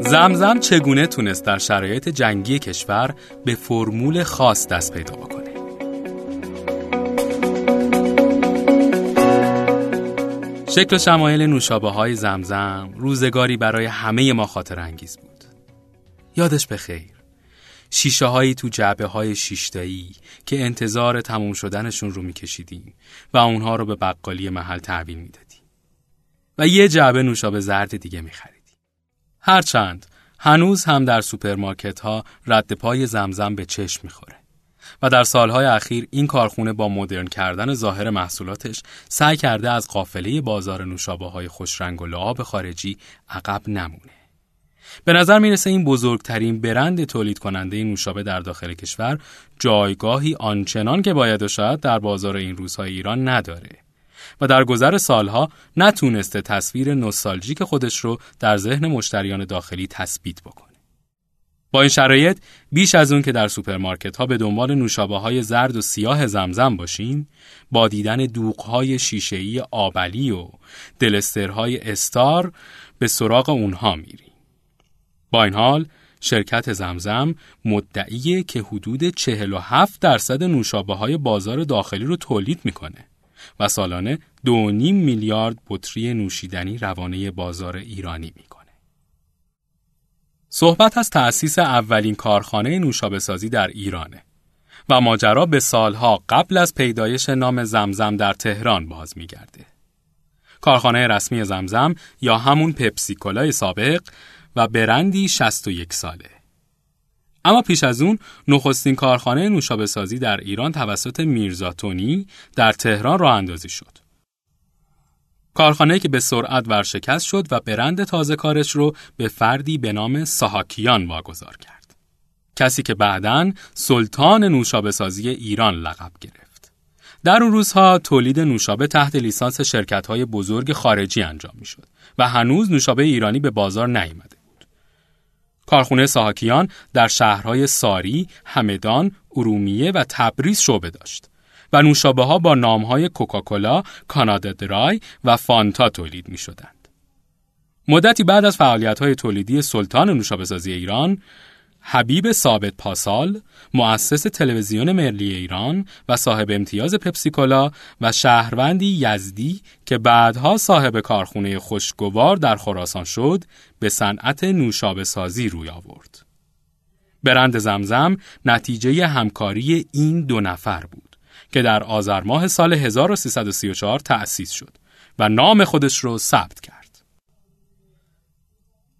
زمزم چگونه تونست در شرایط جنگی کشور به فرمول خاص دست پیدا بکنه؟ شکل و شمایل نوشابه های زمزم روزگاری برای همه ما خاطر انگیز بود. یادش به خیر شیشه هایی تو جعبه های شیشتایی که انتظار تموم شدنشون رو میکشیدیم و اونها رو به بقالی محل تحویل می‌دادیم. و یه جعبه نوشابه زرد دیگه می‌خرید هرچند هنوز هم در سوپرمارکت ها رد پای زمزم به چشم می‌خوره. و در سالهای اخیر این کارخونه با مدرن کردن ظاهر محصولاتش سعی کرده از قافله بازار نوشابه های خوشرنگ و لعاب خارجی عقب نمونه. به نظر می‌رسه این بزرگترین برند تولید کننده نوشابه در داخل کشور جایگاهی آنچنان که باید و شاید در بازار این روزهای ایران نداره. و در گذر سالها نتونسته تصویر نوستالژیک خودش رو در ذهن مشتریان داخلی تثبیت بکنه. با این شرایط بیش از اون که در سوپرمارکت ها به دنبال نوشابه های زرد و سیاه زمزم باشیم با دیدن دوغ های شیشه‌ای آبعلی و دلسترهای استار به سراغ اونها میریم. با این حال شرکت زمزم مدعیه که حدود 47 درصد نوشابه های بازار داخلی رو تولید می‌کنه. و سالانه دو نیم میلیارد بطری نوشیدنی روانه بازار ایرانی می‌کنه. صحبت از تأسیس اولین کارخانه نوشابه سازی در ایرانه و ماجرا به سالها قبل از پیدایش نام زمزم در تهران باز میگرده. کارخانه رسمی زمزم یا همون پپسیکولای سابق و برندی 61 ساله. اما پیش از اون نخستین کارخانه نوشابه سازی در ایران توسط میرزاتونی در تهران راه اندازی شد. کارخانه که به سرعت ورشکست شد و برند تازه کارش رو به فردی به نام ساهاکیان واگذار کرد. کسی که بعداً سلطان نوشابه سازی ایران لقب گرفت. در اون روزها تولید نوشابه تحت لیسانس شرکت‌های بزرگ خارجی انجام می‌شد و هنوز نوشابه ایرانی به بازار نیامده. کارخونه ساهاکیان در شهرهای ساری، همدان، ارومیه و تبریز شعبه داشت و نوشابه ها با نامهای کوکاکولا، کانادا درای و فانتا تولید می شدند. مدتی بعد از فعالیت های تولیدی سلطان نوشابه سازی ایران، حبیب ثابت پاسال، مؤسس تلویزیون ملی ایران و صاحب امتیاز پپسیکولا و شهروندی یزدی که بعدها صاحب کارخونه خوشگوار در خراسان شد، به صنعت نوشابه سازی روی آورد. برند زمزم نتیجه همکاری این دو نفر بود که در آذر ماه سال 1334 تأسیس شد و نام خودش رو ثبت کرد.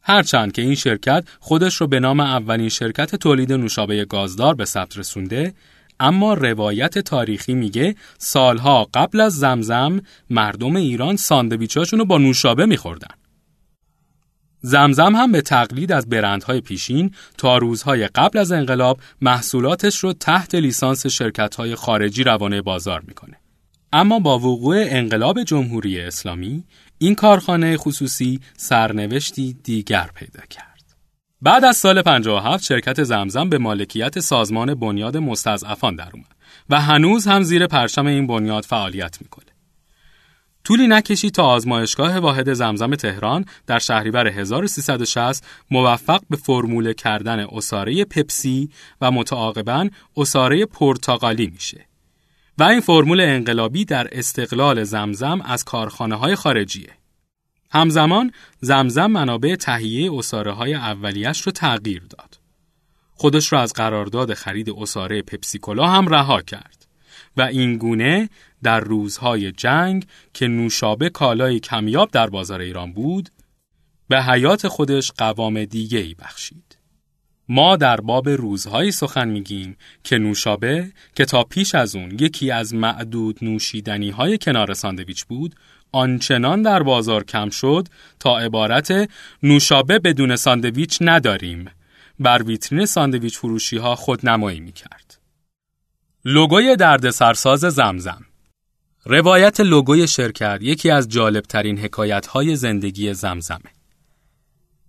هرچند که این شرکت خودش رو به نام اولین شرکت تولید نوشابه گازدار به ثبت رسونده اما روایت تاریخی میگه سالها قبل از زمزم مردم ایران ساندویچاشون رو با نوشابه میخوردن. زمزم هم به تقلید از برندهای پیشین تا روزهای قبل از انقلاب محصولاتش رو تحت لیسانس شرکتهای خارجی روانه بازار می‌کنه. اما با وقوع انقلاب جمهوری اسلامی این کارخانه خصوصی سرنوشتی دیگر پیدا کرد. بعد از سال 57 شرکت زمزم به مالکیت سازمان بنیاد مستضعفان در اومد و هنوز هم زیر پرچم این بنیاد فعالیت می‌کنه. طولی نکشید تا آزمایشگاه واحد زمزم تهران در شهریور 1360 موفق به فرموله کردن اساره پپسی و متعاقبا اساره پرتغالی میشه. و این فرمول انقلابی در استقلال زمزم از کارخانه های خارجیه. همزمان زمزم منابع تهیه اصاره های اولیش رو تغییر داد. خودش را از قرارداد خرید اصاره پپسیکولا هم رها کرد و این گونه در روزهای جنگ که نوشابه کالای کمیاب در بازار ایران بود به حیات خودش قوام دیگه ای بخشید. ما در باب روزهایی سخن میگیم که نوشابه که تا پیش از اون یکی از معدود نوشیدنی های کنار ساندویچ بود آنچنان در بازار کم شد تا عبارت نوشابه بدون ساندویچ نداریم بر ویترین ساندویچ فروشی ها خود نمایی می کرد. لوگوی درد سرساز زمزم روایت لوگوی شرکت یکی از جالبترین حکایت های زندگی زمزمه.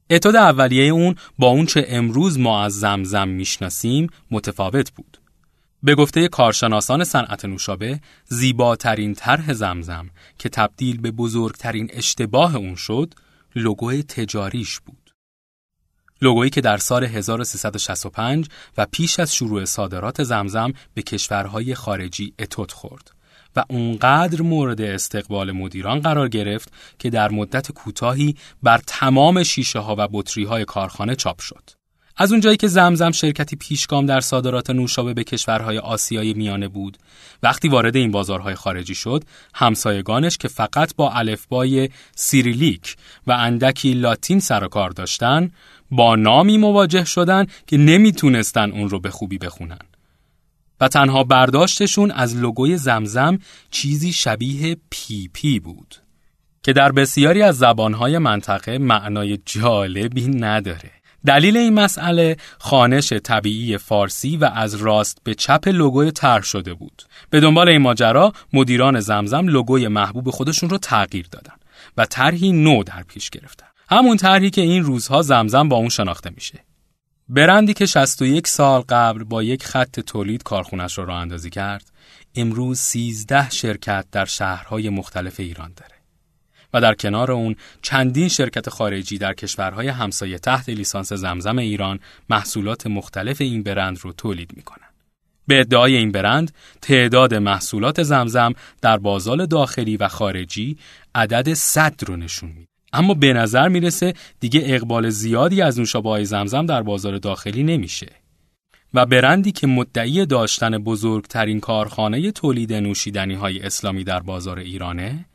اتود اولیه اون با اون چه امروز ما از زمزم می‌شناسیم متفاوت بود. به گفته کارشناسان صنعت نوشابه زیباترین طرح زمزم که تبدیل به بزرگترین اشتباه اون شد لوگوی تجاریش بود. لوگویی که در سال 1365 و پیش از شروع صادرات زمزم به کشورهای خارجی اتود خورد و اونقدر مورد استقبال مدیران قرار گرفت که در مدت کوتاهی بر تمام شیشه ها و بطری های کارخانه چاپ شد. از اونجایی که زمزم شرکتی پیشگام در صادرات نوشابه به کشورهای آسیای میانه بود وقتی وارد این بازارهای خارجی شد همسایگانش که فقط با الفبای سیریلیک و اندکی لاتین سر و کار داشتن با نامی مواجه شدن که نمی‌تونستن اون رو به خوبی بخونن و تنها برداشتشون از لوگوی زمزم چیزی شبیه پی پی بود که در بسیاری از زبانهای منطقه معنای جالبی نداره دلیل این مسئله خانش طبیعی فارسی و از راست به چپ لوگوی طرح شده بود. به دنبال این ماجرا مدیران زمزم لوگوی محبوب خودشون رو تغییر دادن و طرحی نو در پیش گرفتن. همون طرحی که این روزها زمزم با اون شناخته میشه. برندی که 61 سال قبل با یک خط تولید کارخونش رو راه اندازی کرد، امروز 13 شرکت در شهرهای مختلف ایران داره. و در کنار اون چندین شرکت خارجی در کشورهای همسایه تحت لیسانس زمزم ایران محصولات مختلف این برند رو تولید می‌کنن. به ادعای این برند تعداد محصولات زمزم در بازار داخلی و خارجی عدد 100 رو نشون میده. اما به نظر می‌رسه دیگه اقبال زیادی از نوشابه های زمزم در بازار داخلی نمیشه. و برندی که مدعی داشتن بزرگترین کارخانه تولید نوشیدنی های اسلامی در بازار ایرانه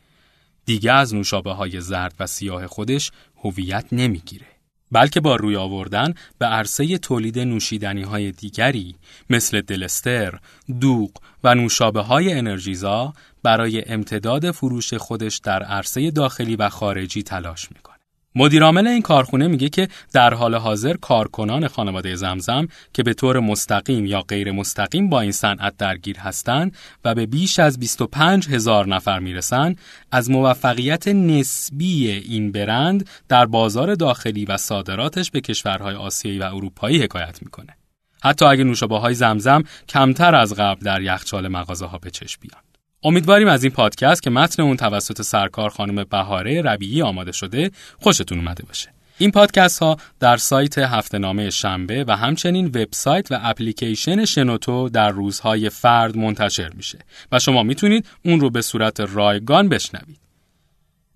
دیگه از نوشابه های زرد و سیاه خودش هویت نمی‌گیره. بلکه با روی آوردن به عرصه تولید نوشیدنی های دیگری مثل دلستر، دوغ و نوشابه های انرژیزا برای امتداد فروش خودش در عرصه داخلی و خارجی تلاش می‌کنه. مدیرعامل این کارخونه میگه که در حال حاضر کارکنان خانواده زمزم که به طور مستقیم یا غیر مستقیم با این صنعت درگیر هستند و به بیش از 25 هزار نفر می‌رسن از موفقیت نسبی این برند در بازار داخلی و صادراتش به کشورهای آسیایی و اروپایی حکایت می‌کنه. حتی اگر نوشابه های زمزم کمتر از قبل در یخچال مغازه ها به چشم بیان. امیدواریم از این پادکست که متن اون توسط سرکار خانم بهاره ربیعی آماده شده خوشتون اومده باشه. این پادکست ها در سایت هفته نامه شنبه و همچنین وبسایت و اپلیکیشن شنوتو در روزهای فرد منتشر میشه و شما می‌تونید اون رو به صورت رایگان بشنوید.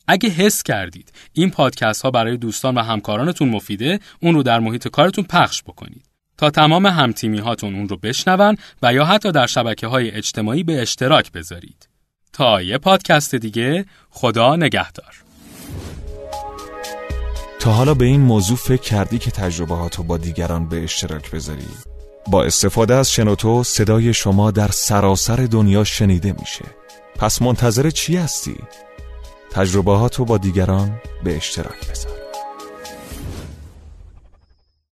اگه حس کردید این پادکست ها برای دوستان و همکارانتون مفیده اون رو در محیط کارتون پخش بکنید. تا تمام همتیمی هاتون اون رو بشنون و یا حتی در شبکه های اجتماعی به اشتراک بذارید. تا یه پادکست دیگه خدا نگهدار. تا حالا به این موضوع فکر کردی که تجربه هاتو با دیگران به اشتراک بذاری؟ با استفاده از شنوتو صدای شما در سراسر دنیا شنیده میشه. پس منتظر چی هستی؟ تجربه هاتو با دیگران به اشتراک بذار.